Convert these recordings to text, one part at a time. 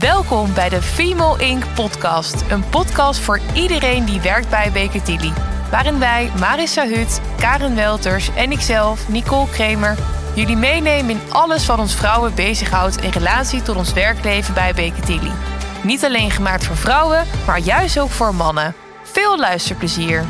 Welkom bij de Female Inc. podcast. Een podcast voor iedereen die werkt bij Baker Tilly. Waarin wij, Marissa Hut, Karen Welters en ikzelf, Nicole Kremer... jullie meenemen in alles wat ons vrouwen bezighoudt... in relatie tot ons werkleven bij Baker Tilly. Niet alleen gemaakt voor vrouwen, maar juist ook voor mannen. Veel luisterplezier.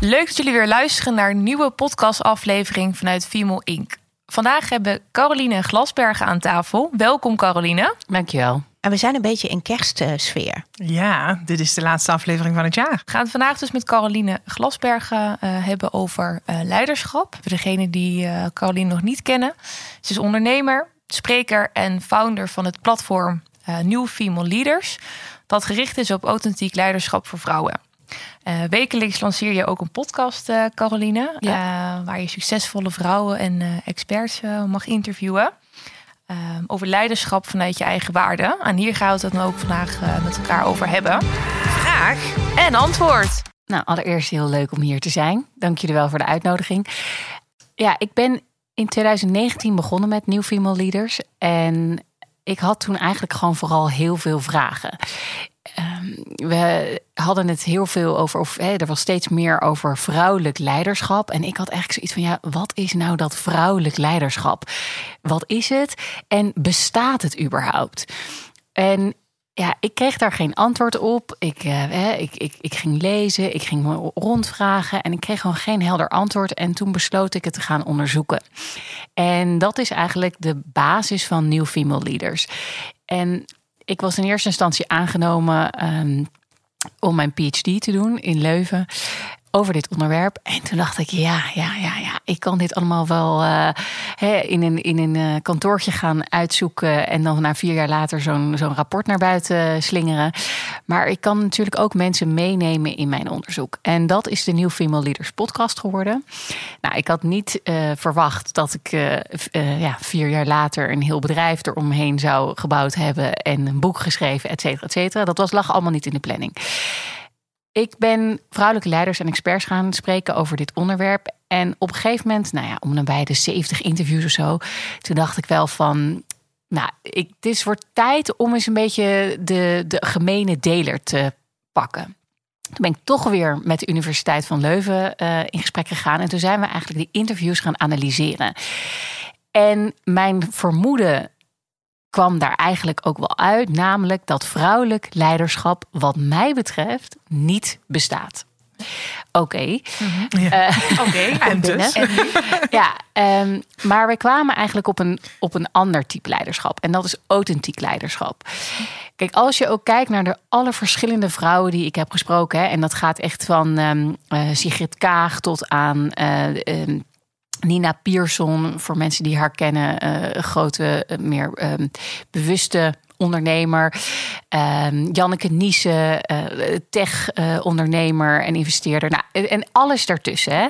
Leuk dat jullie weer luisteren naar een nieuwe podcastaflevering vanuit Female Inc. Vandaag hebben Caroline Glasbergen aan tafel. Welkom Caroline. Dankjewel. En we zijn een beetje in kerstsfeer. Ja, dit is de laatste aflevering van het jaar. We gaan het vandaag dus met Caroline Glasbergen uh, hebben over uh, leiderschap. Voor degenen die uh, Caroline nog niet kennen. Ze is ondernemer, spreker en founder van het platform New Female Leaders. Dat gericht is op authentiek leiderschap voor vrouwen. Uh, wekelijks lanceer je ook een podcast, uh, Caroline, ja. uh, waar je succesvolle vrouwen en experts mag interviewen. over leiderschap vanuit je eigen waarden. En hier gaan we het dan ook vandaag met elkaar over hebben. Vraag en antwoord. Nou, allereerst heel leuk om hier te zijn. Dank jullie wel voor de uitnodiging. Ja, ik ben in 2019 begonnen met New Female Leaders. En ik had toen eigenlijk gewoon vooral heel veel vragen. Um, we hadden het heel veel over, of er was steeds meer over vrouwelijk leiderschap. En ik had eigenlijk zoiets van, ja, wat is nou dat vrouwelijk leiderschap? Wat is het? En bestaat het überhaupt? En ja, ik kreeg daar geen antwoord op. Ik, uh, ik, ik, ik ging lezen, ik ging rondvragen en ik kreeg gewoon geen helder antwoord. En toen besloot ik het te gaan onderzoeken. En dat is eigenlijk de basis van New Female Leaders. En ik was in eerste instantie aangenomen um, om mijn PhD te doen in Leuven over dit onderwerp. En toen dacht ik, ja, ja, ja, ja, ik kan dit allemaal wel uh, hè, in een, in een uh, kantoortje gaan uitzoeken. En dan na vier jaar later zo'n zo'n rapport naar buiten slingeren. Maar ik kan natuurlijk ook mensen meenemen in mijn onderzoek. En dat is de New Female Leaders podcast geworden. Nou, ik had niet uh, verwacht dat ik ja, vier jaar later een heel bedrijf eromheen zou gebouwd hebben. En een boek geschreven, et cetera, et cetera. Dat was, lag allemaal niet in de planning. Ik ben vrouwelijke leiders en experts gaan spreken over dit onderwerp. En op een gegeven moment, nou ja, om bij de 70 interviews of zo, toen dacht ik wel van. Nou, ik, het is voor tijd om eens een beetje de, de gemene deler te pakken. Toen ben ik toch weer met de Universiteit van Leuven uh, in gesprek gegaan. En toen zijn we eigenlijk die interviews gaan analyseren. En mijn vermoeden kwam daar eigenlijk ook wel uit, namelijk dat vrouwelijk leiderschap, wat mij betreft, niet bestaat. Oké. Okay. Mm -hmm. ja. uh, okay. en dus? ja, um, maar we kwamen eigenlijk op een, op een ander type leiderschap. En dat is authentiek leiderschap. Kijk, als je ook kijkt naar de alle verschillende vrouwen die ik heb gesproken, hè, en dat gaat echt van um, uh, Sigrid Kaag tot aan uh, um, Nina Pierson, voor mensen die haar kennen, uh, grote, uh, meer uh, bewuste ondernemer. Janneke Niese, tech-ondernemer en investeerder. Nou, en alles daartussen. Hè.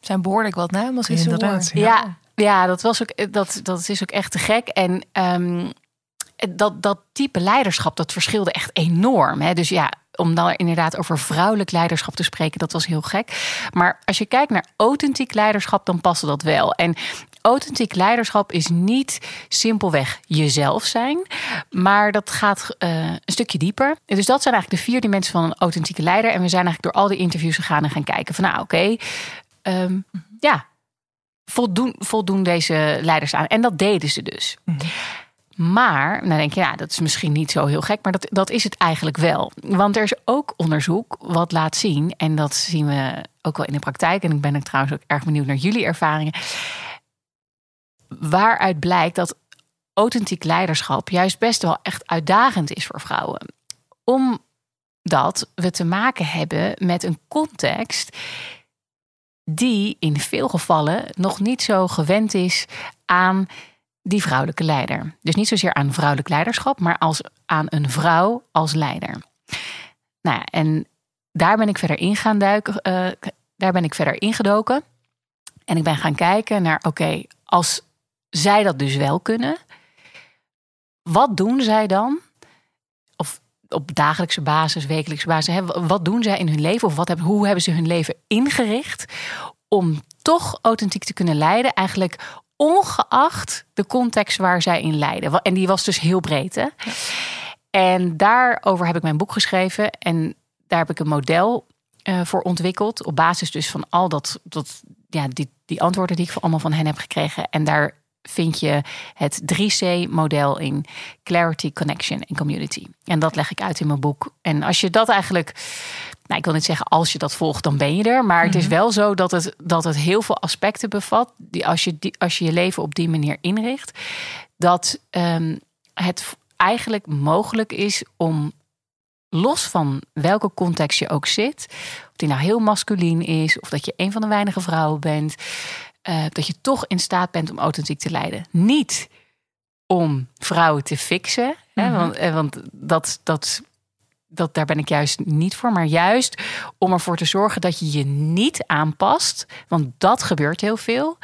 Zijn behoorlijk wat namen als Inderdaad, ja. ja. Ja, dat, was ook, dat, dat is ook echt te gek. En um, dat, dat type leiderschap, dat verschilde echt enorm. Hè? Dus ja, om dan inderdaad over vrouwelijk leiderschap te spreken, dat was heel gek. Maar als je kijkt naar authentiek leiderschap, dan paste dat wel. En authentiek leiderschap is niet simpelweg jezelf zijn, maar dat gaat uh, een stukje dieper. Dus dat zijn eigenlijk de vier dimensies van een authentieke leider. En we zijn eigenlijk door al die interviews gegaan en gaan kijken van, nou oké, okay, um, ja, voldoen, voldoen deze leiders aan. En dat deden ze dus. Mm -hmm. Maar, dan denk je, ja, dat is misschien niet zo heel gek, maar dat, dat is het eigenlijk wel. Want er is ook onderzoek wat laat zien, en dat zien we ook wel in de praktijk, en ik ben ook trouwens ook erg benieuwd naar jullie ervaringen, waaruit blijkt dat authentiek leiderschap juist best wel echt uitdagend is voor vrouwen. Omdat we te maken hebben met een context die in veel gevallen nog niet zo gewend is aan die vrouwelijke leider. Dus niet zozeer aan vrouwelijk leiderschap, maar als, aan een vrouw als leider. Nou en daar ben ik verder in gaan duiken. Uh, daar ben ik verder ingedoken. En ik ben gaan kijken naar, oké, als zij dat dus wel kunnen, wat doen zij dan? Of op dagelijkse basis, wekelijkse basis, hè, wat doen zij in hun leven? Of wat hebben, hoe hebben ze hun leven ingericht om toch authentiek te kunnen leiden? Eigenlijk ongeacht de context waar zij in leiden. En die was dus heel breed. Hè? En daarover heb ik mijn boek geschreven. En daar heb ik een model uh, voor ontwikkeld. Op basis dus van al dat, dat ja, die, die antwoorden die ik allemaal van hen heb gekregen. En daar vind je het 3C-model in Clarity, Connection en Community. En dat leg ik uit in mijn boek. En als je dat eigenlijk, nou, ik wil niet zeggen als je dat volgt, dan ben je er. Maar het is mhm. wel zo dat het, dat het heel veel aspecten bevat. Die als, je die, als je je leven op die manier inricht, dat um, het eigenlijk mogelijk is om los van welke context je ook zit, of die nou heel masculien is, of dat je een van de weinige vrouwen bent, uh, dat je toch in staat bent om authentiek te leiden. Niet om vrouwen te fixen, hè, mhm. want, eh, want dat, dat, dat, daar ben ik juist niet voor, maar juist om ervoor te zorgen dat je je niet aanpast, want dat gebeurt heel veel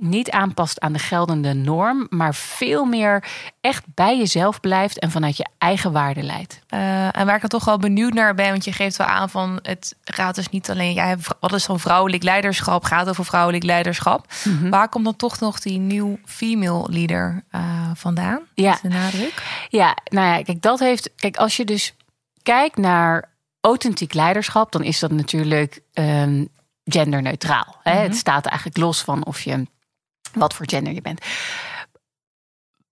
niet aanpast aan de geldende norm, maar veel meer echt bij jezelf blijft en vanuit je eigen waarde leidt. Uh, en waar ik er toch wel benieuwd naar ben, want je geeft wel aan van het gaat dus niet alleen, jij hebt, wat is dan vrouwelijk leiderschap, gaat over vrouwelijk leiderschap. Mhm. Waar komt dan toch nog die nieuw female leader uh, vandaan? Ja. De nadruk? Ja, nou ja, kijk, dat heeft, kijk, als je dus kijkt naar authentiek leiderschap, dan is dat natuurlijk um, genderneutraal. Hè? Het mhm. staat eigenlijk los van of je wat voor gender je bent.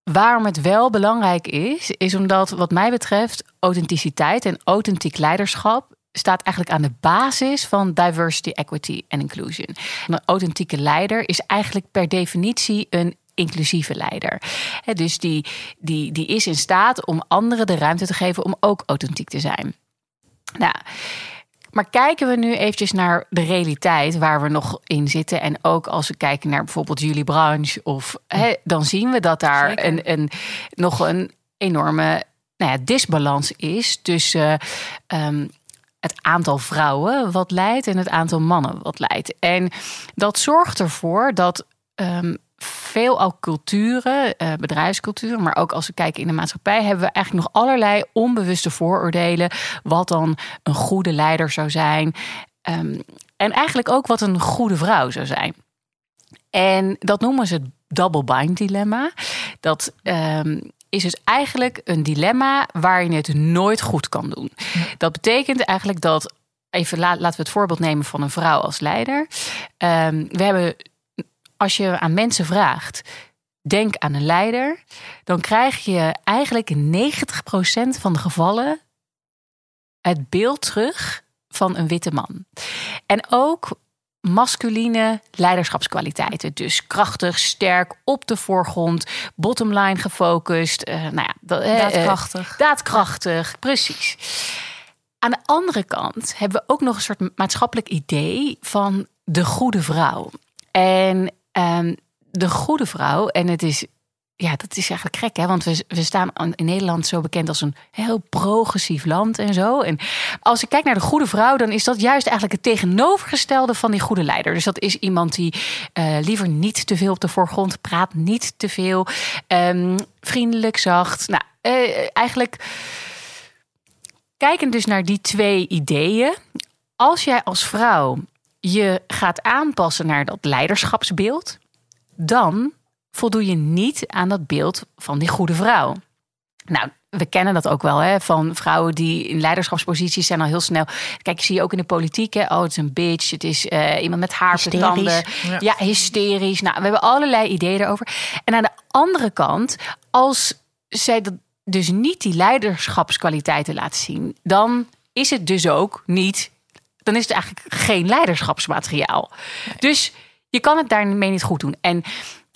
Waarom het wel belangrijk is, is omdat wat mij betreft authenticiteit en authentiek leiderschap staat eigenlijk aan de basis van diversity, equity en inclusion. Een authentieke leider is eigenlijk per definitie een inclusieve leider. dus die, die, die is in staat om anderen de ruimte te geven om ook authentiek te zijn. Nou, maar kijken we nu eventjes naar de realiteit waar we nog in zitten. En ook als we kijken naar bijvoorbeeld jullie branche. Of, dan zien we dat daar een, een, nog een enorme nou ja, disbalans is tussen ehm, het aantal vrouwen wat leidt en het aantal mannen wat leidt. En dat zorgt ervoor dat um, veel ook culturen, uh, bedrijfsculturen, maar ook als we kijken in de maatschappij, hebben we eigenlijk nog allerlei onbewuste vooroordelen. Wat dan een goede leider zou zijn. Um, en eigenlijk ook wat een goede vrouw zou zijn. En dat noemen ze het double bind dilemma. Dat um, is dus eigenlijk een dilemma waar je het nooit goed kan doen. Dat betekent eigenlijk dat even laten we het voorbeeld nemen van een vrouw als leider. Um, we hebben als je aan mensen vraagt, denk aan een leider, dan krijg je eigenlijk in 90% van de gevallen het beeld terug van een witte man. En ook masculine leiderschapskwaliteiten. Dus krachtig, sterk, op de voorgrond, bottomline gefocust. Uh, nou ja, uh, daadkrachtig. daadkrachtig, precies. Aan de andere kant hebben we ook nog een soort maatschappelijk idee van de goede vrouw. En Um, de goede vrouw, en het is, ja, dat is eigenlijk gek, hè? Want we, we staan in Nederland zo bekend als een heel progressief land en zo. En als ik kijk naar de goede vrouw, dan is dat juist eigenlijk het tegenovergestelde van die goede leider. Dus dat is iemand die uh, liever niet te veel op de voorgrond praat, niet te veel, um, vriendelijk, zacht. Nou, uh, eigenlijk kijkend dus naar die twee ideeën. Als jij als vrouw je gaat aanpassen naar dat leiderschapsbeeld, dan voldoe je niet aan dat beeld van die goede vrouw. Nou, we kennen dat ook wel hè, van vrouwen die in leiderschapsposities zijn al heel snel. Kijk, zie je ook in de politiek. Hè, oh, het is een bitch. Het is uh, iemand met haar tanden. Ja. hysterisch. Nou, we hebben allerlei ideeën erover. En aan de andere kant, als zij dat dus niet die leiderschapskwaliteiten laten zien, dan is het dus ook niet dan is het eigenlijk geen leiderschapsmateriaal. Dus je kan het daarmee niet goed doen. En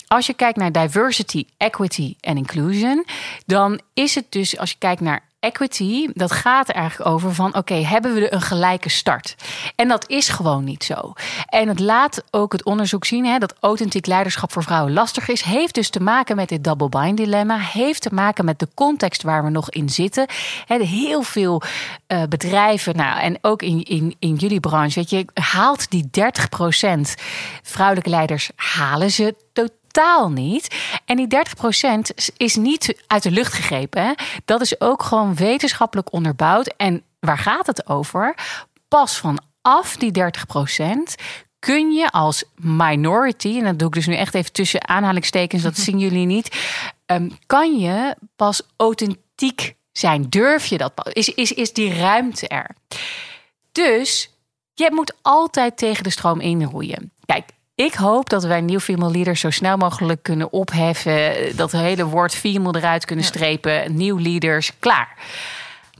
als je kijkt naar diversity, equity en inclusion, dan is het dus als je kijkt naar equity, dat gaat er eigenlijk over van oké, hebben we een gelijke start? En dat is gewoon niet zo. En het laat ook het onderzoek zien hè, dat authentiek leiderschap voor vrouwen lastig is, heeft dus te maken met dit double bind dilemma, heeft te maken met de context waar we nog in zitten. He, heel veel uh, bedrijven, nou en ook in, in, in jullie branche, weet je, haalt die 30% vrouwelijke leiders, halen ze totaal totaal niet. En die 30% is niet uit de lucht gegrepen. Hè? Dat is ook gewoon wetenschappelijk onderbouwd. En waar gaat het over? Pas vanaf die 30% kun je als minority, en dat doe ik dus nu echt even tussen aanhalingstekens, dat zien jullie niet, ehm, kan je pas authentiek zijn? Durf je dat? Is, is, is die ruimte er? Dus je moet altijd tegen de stroom inroeien. Kijk, ik hoop dat wij Nieuw Female Leaders zo snel mogelijk kunnen opheffen. Dat hele woord female eruit kunnen strepen. Nieuw leaders, klaar.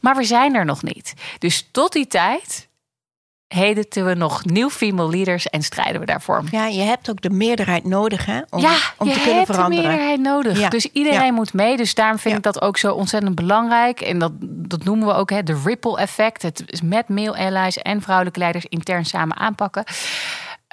Maar we zijn er nog niet. Dus tot die tijd hedeten we nog nieuw female leaders en strijden we daarvoor. Ja, je hebt ook de meerderheid nodig hè, om, ja, om je te kunnen hebt veranderen. de meerderheid nodig. Ja. Dus iedereen Ja. moet mee. Dus daarom vind Ja. ik dat ook zo ontzettend belangrijk. En dat, dat noemen we ook hè, de ripple effect. Het is met male allies en vrouwelijke leiders intern samen aanpakken.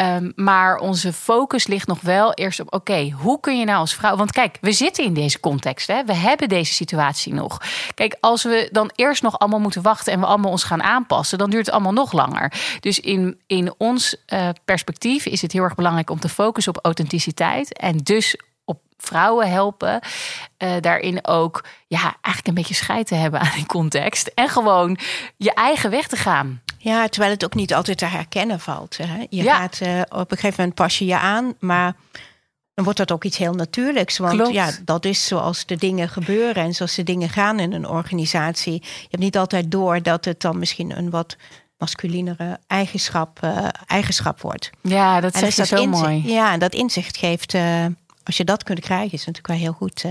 Ehm, maar onze focus ligt nog wel eerst op: oké, hoe kun je nou als vrouw. Want kijk, we zitten in deze context. Hè? We hebben deze situatie nog. Kijk, als we dan eerst nog allemaal moeten wachten en we allemaal ons gaan aanpassen, dan duurt het allemaal nog langer. Dus in, in ons eh, perspectief is het heel erg belangrijk om te focussen op authenticiteit. En dus op vrouwen helpen. eh, daarin ook ja, eigenlijk een beetje scheid te hebben aan die context. En gewoon je eigen weg te gaan. Ja, terwijl het ook niet altijd te herkennen valt. Hè. Je Ja. gaat eh, op een gegeven moment pas je je aan, maar dan wordt dat ook iets heel natuurlijks. Want Klopt. ja, dat is zoals de dingen gebeuren en zoals de dingen gaan in een organisatie. Je hebt niet altijd door dat het dan misschien een wat masculinere eigenschap, eh, eigenschap wordt. Ja, dat als je dat zo inzicht- mooi. Ja, en dat inzicht geeft, eh, als je dat kunt krijgen, is natuurlijk wel heel goed.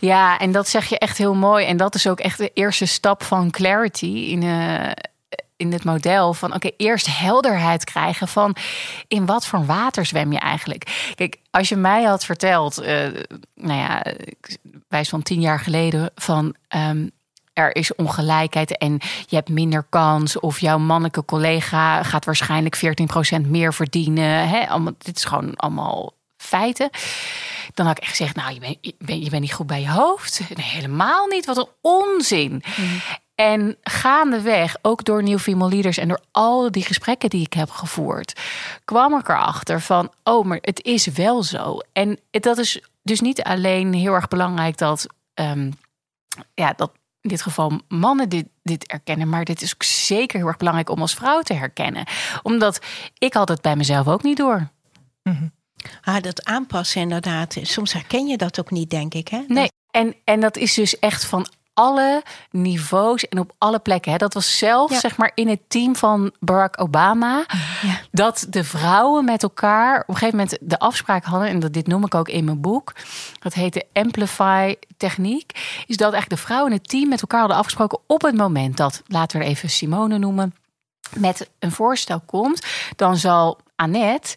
Ja, en dat zeg je echt heel mooi. En dat is ook echt de eerste stap van clarity in, in het model. Van oké, eerst helderheid krijgen van in wat voor water zwem je eigenlijk. Kijk, als je mij had verteld, eh, nou ja, wijs van tien jaar geleden van. ehm, er is ongelijkheid en je hebt minder kans. Of jouw mannelijke collega gaat waarschijnlijk 14% meer verdienen. Hè? Allemaal, dit is gewoon allemaal feiten. Dan had ik echt gezegd, nou, je bent, je bent, je niet goed bij je hoofd. Helemaal niet. Wat een onzin. En gaandeweg, ook door New Female Leaders en door al die gesprekken die ik heb gevoerd, kwam ik erachter van, oh, maar het is wel zo. En dat is dus niet alleen heel erg belangrijk dat, ehm, ja, dat in dit geval mannen dit, dit erkennen, maar dit is ook zeker heel erg belangrijk om als vrouw te herkennen. Omdat ik had het bij mezelf ook niet door. Ah, dat aanpassen inderdaad. Soms herken je dat ook niet, denk ik. Hè? Nee, en, en dat is dus echt van alle niveaus en op alle plekken. Hè. Dat was zelfs Ja. zeg maar in het team van Barack Obama. Ja. Dat de vrouwen met elkaar op een gegeven moment de afspraak hadden. En dat, dit noem ik ook in mijn boek. Dat heet de Amplify techniek. Is dat eigenlijk de vrouwen in het team met elkaar hadden afgesproken op het moment dat, laten we er even Simone noemen, met een voorstel komt. Dan zal Annette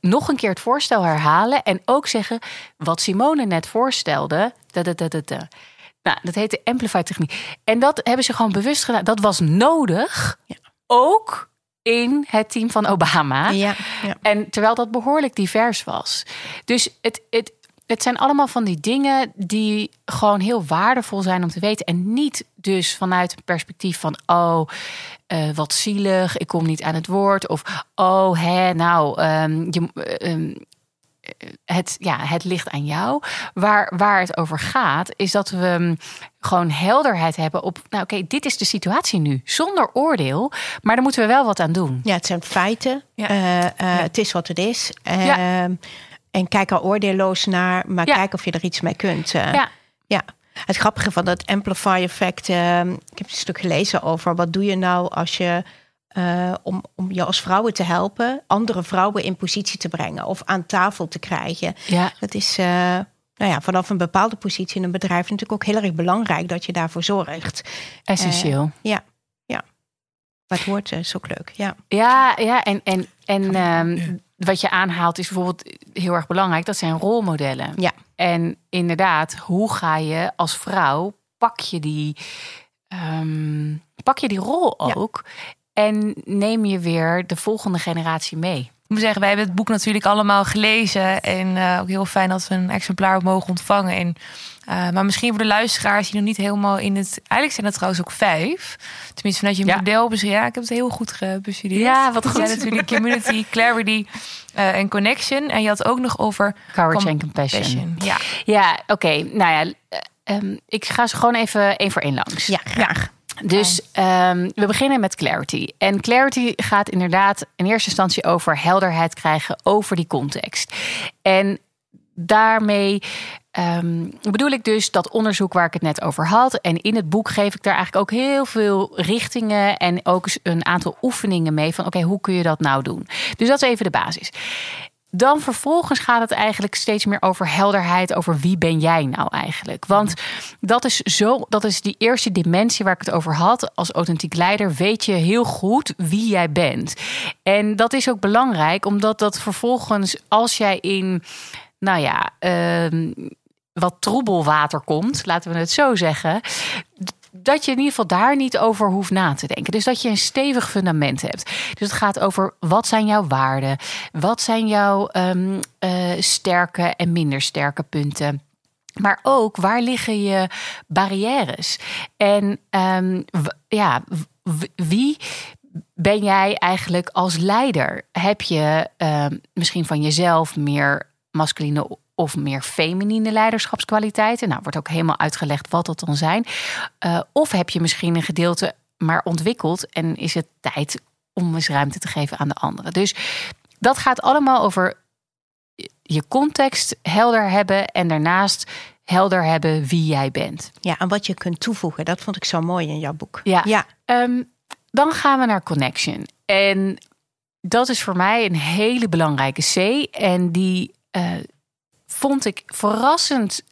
nog een keer het voorstel herhalen en ook zeggen wat Simone net voorstelde. Da, da, da, da, da. Nou, dat heet de Amplify techniek. En dat hebben ze gewoon bewust gedaan. Dat was nodig, Ja. ook in het team van Obama. Ja, ja. En terwijl dat behoorlijk divers was. Dus het, het, het zijn allemaal van die dingen die gewoon heel waardevol zijn om te weten. En niet dus vanuit een perspectief van, oh, eh, wat zielig, ik kom niet aan het woord. Of, oh, hè, nou, ehm, je, eh, ehm, het, ja, het ligt aan jou. Waar, waar het over gaat, is dat we mm, gewoon helderheid hebben op, nou oké, dit is de situatie nu, zonder oordeel. Maar daar moeten we wel wat aan doen. Ja, het zijn feiten. Ja. Eh, eh, Het is wat het is. Ja. Ehm, En kijk er oordeelloos naar, maar kijk of je er iets mee kunt. eh. Ja. ja. Het grappige van dat amplify effect. ehm, ik heb een stuk gelezen over wat doe je nou als je eh, om, om je als vrouwen te helpen, andere vrouwen in positie te brengen of aan tafel te krijgen. Ja, Dat is eh, nou ja, vanaf een bepaalde positie in een bedrijf natuurlijk ook heel erg belangrijk dat je daarvoor zorgt. essentieel. Ja, ja. Maar het woord is ook leuk. Ja. Ja, ja en, en, en ehm, wat je aanhaalt is bijvoorbeeld heel erg belangrijk. Dat zijn rolmodellen. Ja. En inderdaad, hoe ga je als vrouw, pak je die, ehm, pak je die rol Ja. En neem je weer de volgende generatie mee. Ik moet zeggen, wij hebben het boek natuurlijk allemaal gelezen. En eh, ook heel fijn dat we een exemplaar mogen ontvangen. En, eh, maar misschien voor de luisteraars die nog niet helemaal in het... Eigenlijk zijn het trouwens ook vijf. Tenminste, vanuit je Ja. model. Ja, ik heb het heel goed bestudeerd. Ja, wat Het zijn goed. natuurlijk community, clarity eh, en connection. En je had ook nog over Courage and compassion. passion. Ja, Ja, oké. Nou ja, eh, ehm, ik ga ze gewoon even één voor één langs. ja, graag. Dus um, we beginnen met clarity. En clarity gaat inderdaad in eerste instantie over helderheid krijgen over die context. En daarmee um, bedoel ik dus dat onderzoek waar ik het net over had. En in het boek geef ik daar eigenlijk ook heel veel richtingen en ook een aantal oefeningen mee van oké, hoe kun je dat nou doen? Dus dat is even de basis. Dan vervolgens gaat het eigenlijk steeds meer over helderheid, over wie ben jij nou eigenlijk? Want dat is zo, dat is die eerste dimensie waar ik het over had. Als authentiek leider weet je heel goed wie jij bent. En dat is ook belangrijk, omdat dat vervolgens, als jij in, nou ja, uh, wat troebelwater komt, laten we het zo zeggen, dat je in ieder geval daar niet over hoeft na te denken. Dus dat je een stevig fundament hebt. Dus het gaat over wat zijn jouw waarden? Wat zijn jouw um, sterke en minder sterke punten? Maar ook waar liggen je barrières? En um, ja, wie ben jij eigenlijk als leider? Heb je um, misschien van jezelf meer masculine of meer feminine leiderschapskwaliteiten. Nou, wordt ook helemaal uitgelegd wat dat dan zijn. Uh, of heb je misschien een gedeelte maar ontwikkeld en is het tijd om eens ruimte te geven aan de anderen. Dus dat gaat allemaal over je context helder hebben en daarnaast helder hebben wie jij bent. Ja, en wat je kunt toevoegen. Dat vond ik zo mooi in jouw boek. Ja. ja. Um, dan gaan we naar connection. En dat is voor mij een hele belangrijke C. En die uh, vond ik verrassend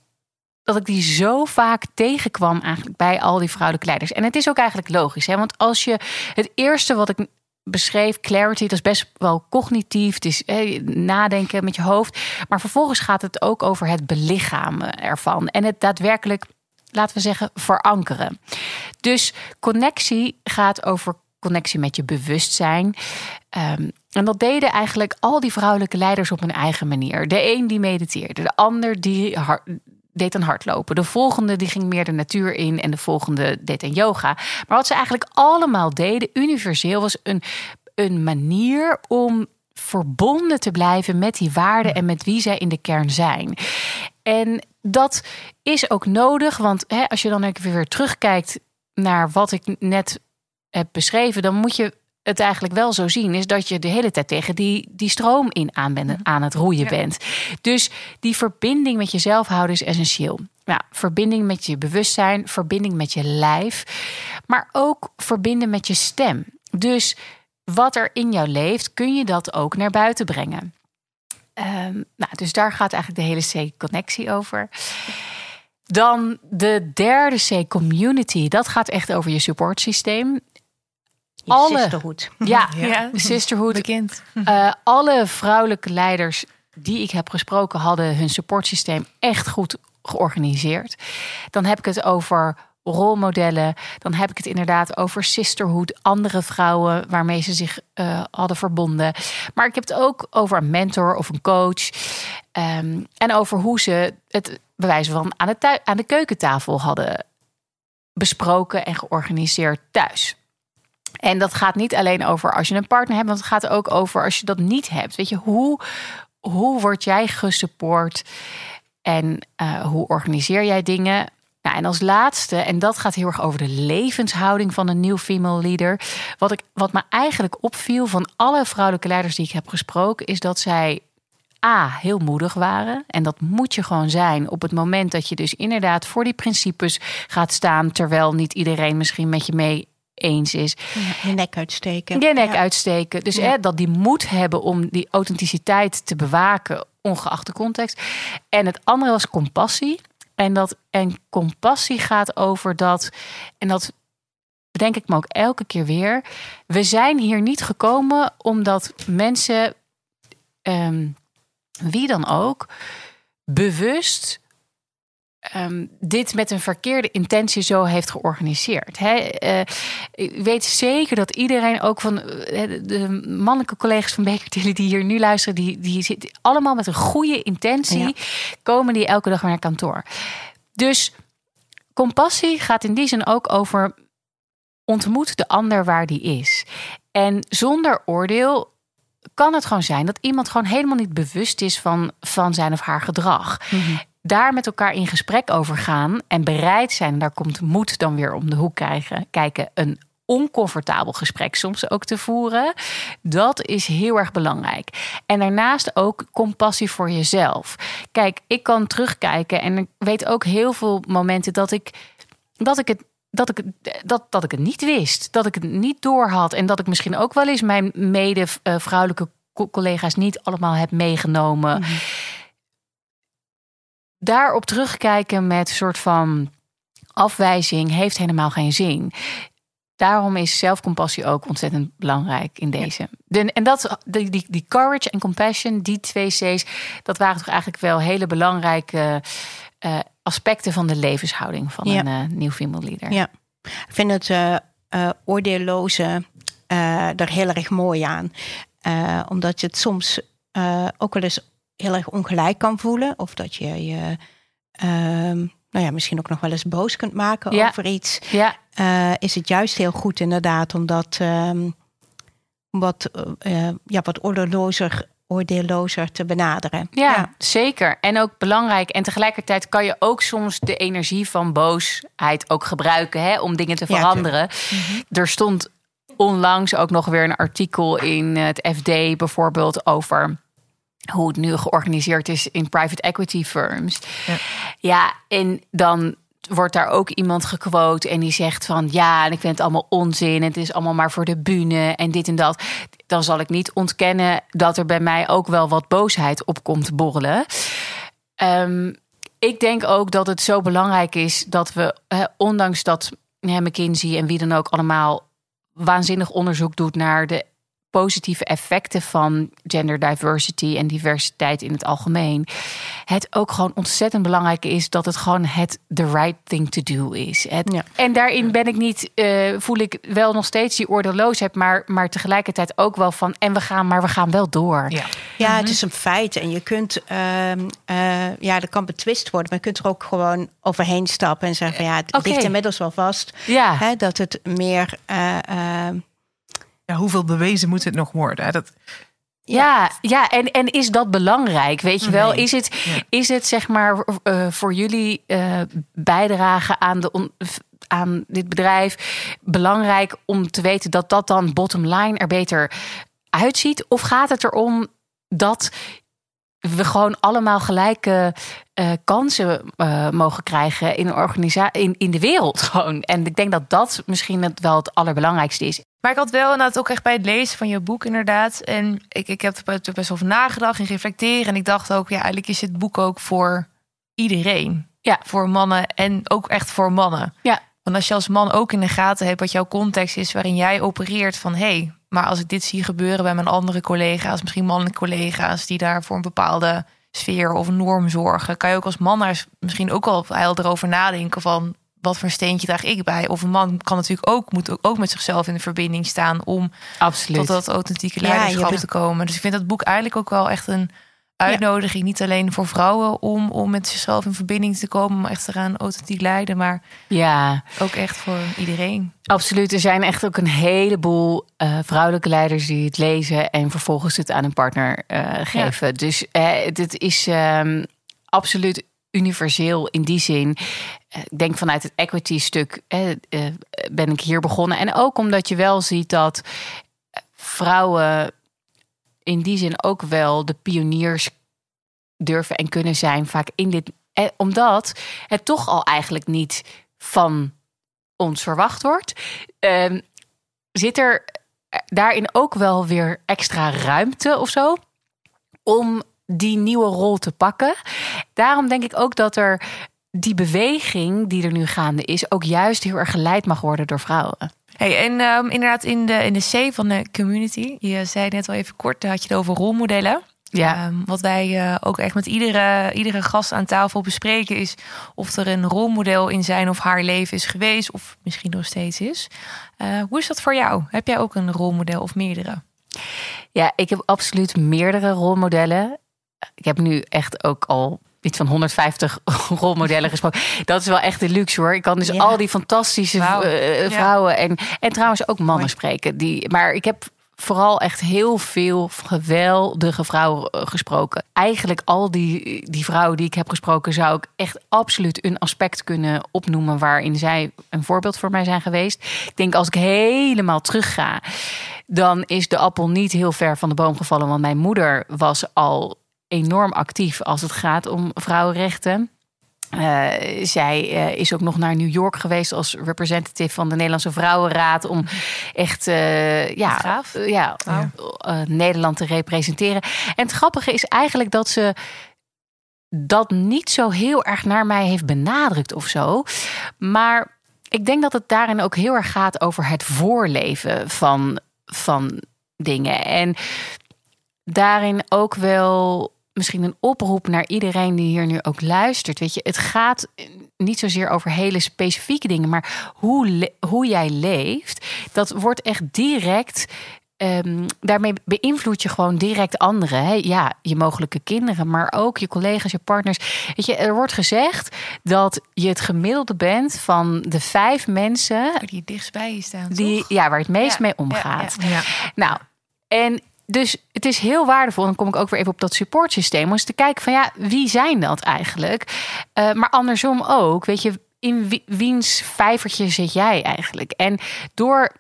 dat ik die zo vaak tegenkwam eigenlijk bij al die vrouwelijke leiders. En het is ook eigenlijk logisch, hè? want als je het eerste wat ik beschreef, clarity, dat is best wel cognitief, het is nadenken met je hoofd, maar vervolgens gaat het ook over het belichamen ervan en het daadwerkelijk, laten we zeggen, verankeren. Dus connectie gaat over connectie met je bewustzijn. Um, en dat deden eigenlijk al die vrouwelijke leiders op hun eigen manier. De een die mediteerde, de ander die deed een hardlopen. De volgende die ging meer de natuur in en de volgende deed een yoga. Maar wat ze eigenlijk allemaal deden, universeel, was een, een manier om verbonden te blijven met die waarden en met wie zij in de kern zijn. En dat is ook nodig, want hè, als je dan even weer terugkijkt naar wat ik net beschreven, dan moet je het eigenlijk wel zo zien, is dat je de hele tijd tegen die, die stroom in aan, bent, aan het roeien bent. Dus die verbinding met jezelf houden is essentieel. Ja, verbinding met je bewustzijn, verbinding met je lijf, maar ook verbinden met je stem. Dus wat er in jou leeft, kun je dat ook naar buiten brengen. Um, nou, dus daar gaat eigenlijk de hele C-connectie over. Dan de derde C, community. Dat gaat echt over je supportsysteem alle, sisterhood. Ja, ja. sisterhood. Bekend. Uh, alle vrouwelijke leiders die ik heb gesproken hadden hun supportsysteem echt goed georganiseerd. Dan heb ik het over rolmodellen. Dan heb ik het inderdaad over sisterhood, andere vrouwen waarmee ze zich uh, hadden verbonden. Maar ik heb het ook over een mentor of een coach. Um, en over hoe ze het bewijzen van aan de, aan de keukentafel hadden besproken en georganiseerd thuis. En dat gaat niet alleen over als je een partner hebt, want het gaat ook over als je dat niet hebt. Weet je, hoe, hoe word jij gesupport en uh, hoe organiseer jij dingen? Nou, en als laatste, en dat gaat heel erg over de levenshouding van een nieuw female leader. Wat, ik, wat me eigenlijk opviel van alle vrouwelijke leiders die ik heb gesproken, is dat zij A, heel moedig waren. En dat moet je gewoon zijn op het moment dat je dus inderdaad voor die principes gaat staan. Terwijl niet iedereen misschien met je mee eens is. je nek uitsteken. Je nek uitsteken. Dus hè, dat die moed hebben om die authenticiteit te bewaken, ongeacht de context. En het andere was compassie. En, dat, en compassie gaat over dat. En dat bedenk ik me ook elke keer weer. We zijn hier niet gekomen omdat mensen, um, wie dan ook, bewust um, dit met een verkeerde intentie zo heeft georganiseerd. He, uh, ik weet zeker dat iedereen, ook van uh, de mannelijke collega's van Baker die hier nu luisteren, die, die zitten allemaal met een goede intentie, komen die elke dag naar kantoor. Dus compassie gaat in die zin ook over ontmoet de ander waar die is. En zonder oordeel kan het gewoon zijn dat iemand gewoon helemaal niet bewust is van, van zijn of haar gedrag. Mm daar met elkaar in gesprek over gaan en bereid zijn, daar komt moed dan weer om de hoek krijgen, kijken, een oncomfortabel gesprek soms ook te voeren. Dat is heel erg belangrijk. En daarnaast ook compassie voor jezelf. Kijk, ik kan terugkijken en ik weet ook heel veel momenten dat ik, dat ik het dat ik, dat, dat ik het niet wist. Dat ik het niet doorhad. En dat ik misschien ook wel eens mijn mede-vrouwelijke collega's niet allemaal heb meegenomen. Mhm. Daarop terugkijken met een soort van afwijzing heeft helemaal geen zin. Daarom is zelfcompassie ook ontzettend belangrijk in deze. en dat, die, die, die courage en compassion, die twee C's, dat waren toch eigenlijk wel hele belangrijke uh, aspecten van de levenshouding van een uh, nieuw female leader. Ja, ik vind het uh, oordeelloze er heel erg mooi aan. omdat je het soms ook wel eens heel erg ongelijk kan voelen. Of dat je je ehm, nou ja, misschien ook nog wel eens boos kunt maken over iets. Ja. is het juist heel goed inderdaad om dat um, wat, ja, wat oordeellozer oordeellozer te benaderen. Ja, zeker. En ook belangrijk. En tegelijkertijd kan je ook soms de energie van boosheid ook gebruiken hè, om dingen te veranderen. Mhm. Er stond onlangs ook nog weer een artikel in het FD bijvoorbeeld over hoe het nu georganiseerd is in private equity firms. Ja, ja en dan wordt daar ook iemand gequote en die zegt van ja, en ik vind het allemaal onzin, het is allemaal maar voor de bühne en dit en dat. Dan zal ik niet ontkennen dat er bij mij ook wel wat boosheid op komt borrelen. Um, ik denk ook dat het zo belangrijk is dat we, ondanks dat McKinsey en wie dan ook allemaal waanzinnig onderzoek doet naar de positieve effecten van gender diversity en diversiteit in het algemeen. Het ook gewoon ontzettend belangrijk is dat het gewoon het the right thing to do is. Het, En daarin ben ik niet, uh, voel ik wel nog steeds die oordeelloosheid, maar, maar tegelijkertijd ook wel van en we gaan, maar we gaan wel door. Ja, ja het mhm. is een feit. En je kunt, uh, uh, ja, dat kan betwist worden, maar je kunt er ook gewoon overheen stappen en zeggen van ja, het ligt inmiddels wel vast. Ja. Hè, dat het meer ehm, ja, hoeveel bewezen moet het nog worden? Dat, ja, ja, en, en is dat belangrijk? Weet je wel, is, het, is het zeg maar uh, voor jullie uh, bijdrage aan, de aan dit bedrijf belangrijk om te weten dat dat dan bottom line er beter uitziet? Of gaat het erom dat we gewoon allemaal gelijke uh, kansen uh, mogen krijgen in, een organisatie, in, in de wereld gewoon. En ik denk dat dat misschien het wel het allerbelangrijkste is. Maar ik had wel inderdaad ook echt bij het lezen van je boek inderdaad. En ik, ik heb er best wel over nagedacht en reflecteren. En ik dacht ook, ja, eigenlijk is het boek ook voor iedereen. Ja. Voor mannen en ook echt voor mannen. Ja. Want als je als man ook in de gaten hebt wat jouw context is waarin jij opereert van hé, hey, maar als ik dit zie gebeuren bij mijn andere collega's, misschien mannelijke collega's die daar voor een bepaalde sfeer of norm zorgen, kan je ook als man daar misschien ook al heel erover nadenken van wat voor steentje draag ik bij? Of een man kan natuurlijk ook, moet ook met zichzelf in de verbinding staan om Absoluut. tot dat authentieke leiderschap te komen. Dus ik vind dat boek eigenlijk ook wel echt een uitnodiging, niet alleen voor vrouwen om, om met zichzelf in verbinding te komen, maar echt te gaan authentiek leiden, maar ja. ook echt voor iedereen. Absoluut. Er zijn echt ook een heleboel uh, vrouwelijke leiders die het lezen en vervolgens het aan een partner uh, geven. Dus uh, dit is um, absoluut universeel in die zin. Ik denk vanuit het equity stuk ben ik hier begonnen. En ook omdat je wel ziet dat vrouwen in die zin ook wel de pioniers durven en kunnen zijn, vaak in dit. Eh, omdat het toch al eigenlijk niet van ons verwacht wordt, ehm, zit er daarin ook wel weer extra ruimte of zo om die nieuwe rol te pakken. Daarom denk ik ook dat er die beweging die er nu gaande is, ook juist heel erg geleid mag worden door vrouwen. Hey, en um, inderdaad, in de, in de C van de community, je zei net al even kort, had je het over rolmodellen. Ja. Um, wat wij uh, ook echt met iedere, iedere gast aan tafel bespreken is of er een rolmodel in zijn of haar leven is geweest, of misschien nog steeds is. Uh, hoe is dat voor jou? Heb jij ook een rolmodel of meerdere? Ja, ik heb absoluut meerdere rolmodellen. Ik heb nu echt ook al van 150 rolmodellen gesproken. Dat is wel echt de luxe hoor. Ik kan dus al die fantastische eh, vrouwen en, en trouwens ook mannen spreken. Die, maar ik heb vooral echt heel veel geweldige vrouwen eh, gesproken. Eigenlijk al die, die vrouwen die ik heb gesproken, zou ik echt absoluut een aspect kunnen opnoemen waarin zij een voorbeeld voor mij zijn geweest. Ik denk als ik helemaal terug ga, dan is de appel niet heel ver van de boom gevallen. Want mijn moeder was al enorm actief als het gaat om vrouwenrechten. Uh, zij uh, is ook nog naar New York geweest als representative van de Nederlandse Vrouwenraad. Om echt uh, ja, ja, Nederland te representeren. En het grappige is eigenlijk dat ze dat niet zo heel erg naar mij heeft benadrukt of zo. Maar ik denk dat het daarin ook heel erg gaat over het voorleven van, van dingen. En daarin ook wel misschien een oproep naar iedereen die hier nu ook luistert. Weet je, het gaat niet zozeer over hele specifieke dingen, maar hoe, hoe jij leeft, dat wordt echt direct. Um, daarmee beïnvloed je gewoon direct anderen. Hè? Ja, je mogelijke kinderen, maar ook je collega's, je partners. Weet je, er wordt gezegd dat je het gemiddelde bent van de vijf mensen. Die dichtstbij je staan. Die, ja, waar het meest mee omgaat. Ja, ja. Nou, en dus het is heel waardevol. Dan kom ik ook weer even op dat supportsysteem. Om eens te kijken van ja, wie zijn dat eigenlijk? Uh, maar andersom ook, weet je, in wiens vijvertje zit jij eigenlijk? En door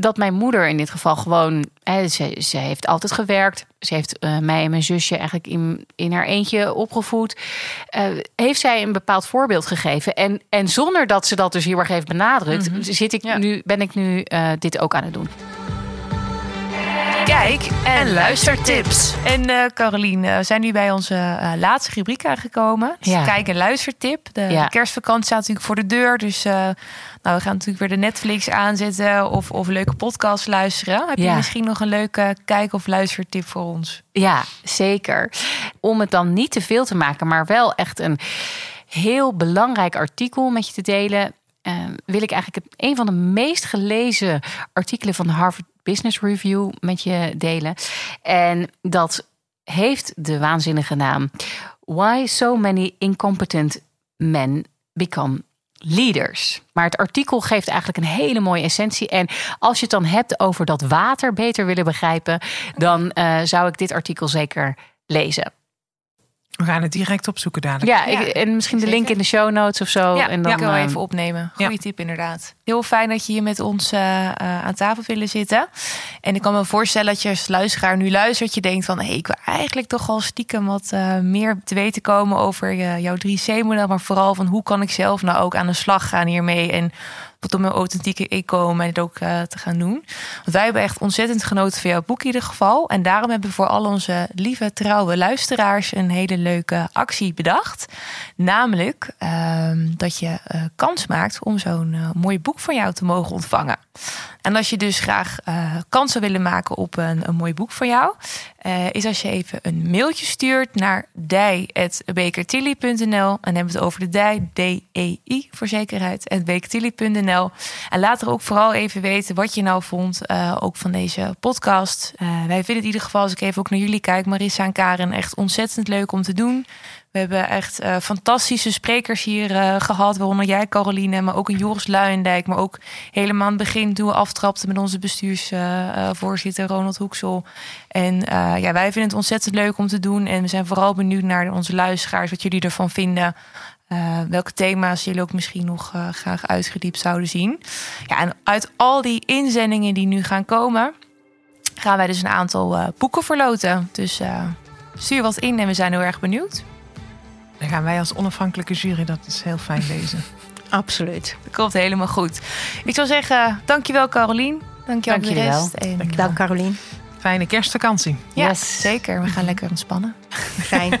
dat mijn moeder in dit geval gewoon, hè, ze, ze heeft altijd gewerkt. Ze heeft uh, mij en mijn zusje eigenlijk in, in haar eentje opgevoed. Uh, heeft zij een bepaald voorbeeld gegeven. En, en zonder dat ze dat dus heel erg heeft benadrukt, mm-hmm. zit ik ja. nu, ben ik nu uh, dit ook aan het doen kijk- en luistertips. En uh, Carolien, we zijn nu bij onze uh, laatste rubriek aangekomen. Dus ja. Kijk- en luistertip. De, ja. de, kerstvakantie staat natuurlijk voor de deur. Dus nou, we gaan natuurlijk weer de Netflix aanzetten of, of leuke podcasts luisteren. Heb je misschien nog een leuke kijk- of luistertip voor ons? Ja, zeker. Om het dan niet te veel te maken, maar wel echt een heel belangrijk artikel met je te delen. Uh, wil ik eigenlijk een van de meest gelezen artikelen van Harvard Business Review met je delen. En dat heeft de waanzinnige naam Why So Many Incompetent Men Become Leaders. Maar het artikel geeft eigenlijk een hele mooie essentie. En als je het dan hebt over dat water beter willen begrijpen, dan uh, zou ik dit artikel zeker lezen. We gaan het direct opzoeken dadelijk. Ja, ik, en misschien de link in de show notes of zo. Ja, en dan kan we ehm, even opnemen. Goeie tip inderdaad. Heel fijn dat je hier met ons uh, uh, aan tafel willen zitten. En ik kan me voorstellen dat je als luisteraar nu luistert, je denkt van, hé, hey, ik wil eigenlijk toch al stiekem wat uh, meer te weten komen over jouw 3C-model, maar vooral van hoe kan ik zelf nou ook aan de slag gaan hiermee en om mijn authentieke ik komen en het ook uh, te gaan doen. Want wij hebben echt ontzettend genoten van jouw boek in ieder geval. En daarom hebben we voor al onze lieve, trouwe luisteraars een hele leuke actie bedacht. Namelijk uh, dat je uh, kans maakt om zo'n uh, mooi boek van jou te mogen ontvangen. En als je dus graag kans zou willen maken op een, mooi boek van jou, is als je even een mailtje stuurt naar dij.bekertilly.nl. En hebben we het over de dij, D-E-I voor zekerheid, bekertilly.nl. En laat er ook vooral even weten wat je nou vond, uh, ook van deze podcast. wij vinden het in ieder geval, als ik even ook naar jullie kijk, Marissa en Karen, echt ontzettend leuk om te doen. We hebben echt uh, fantastische sprekers hier gehad. Waaronder jij, Caroline, maar ook een Joris Luijendijk. Maar ook helemaal aan het begin toen we aftrapten met onze bestuursvoorzitter Ronald Hoeksel. En ja, wij vinden het ontzettend leuk om te doen. En we zijn vooral benieuwd naar onze luisteraars, wat jullie ervan vinden. Welke thema's jullie ook misschien nog graag uitgediept zouden zien. Ja, en uit al die inzendingen die nu gaan komen, gaan wij dus een aantal boeken verloten. Dus stuur wat in en we zijn heel erg benieuwd. Dan gaan wij als onafhankelijke jury dat is heel fijn lezen. Absoluut. Dat komt helemaal goed. Ik zou zeggen, dankjewel Carolien. Dankjewel Dank de rest. En, Dank, Dank Carolien. Fijne kerstvakantie. Ja, yes. zeker. We gaan lekker ontspannen. Fijn.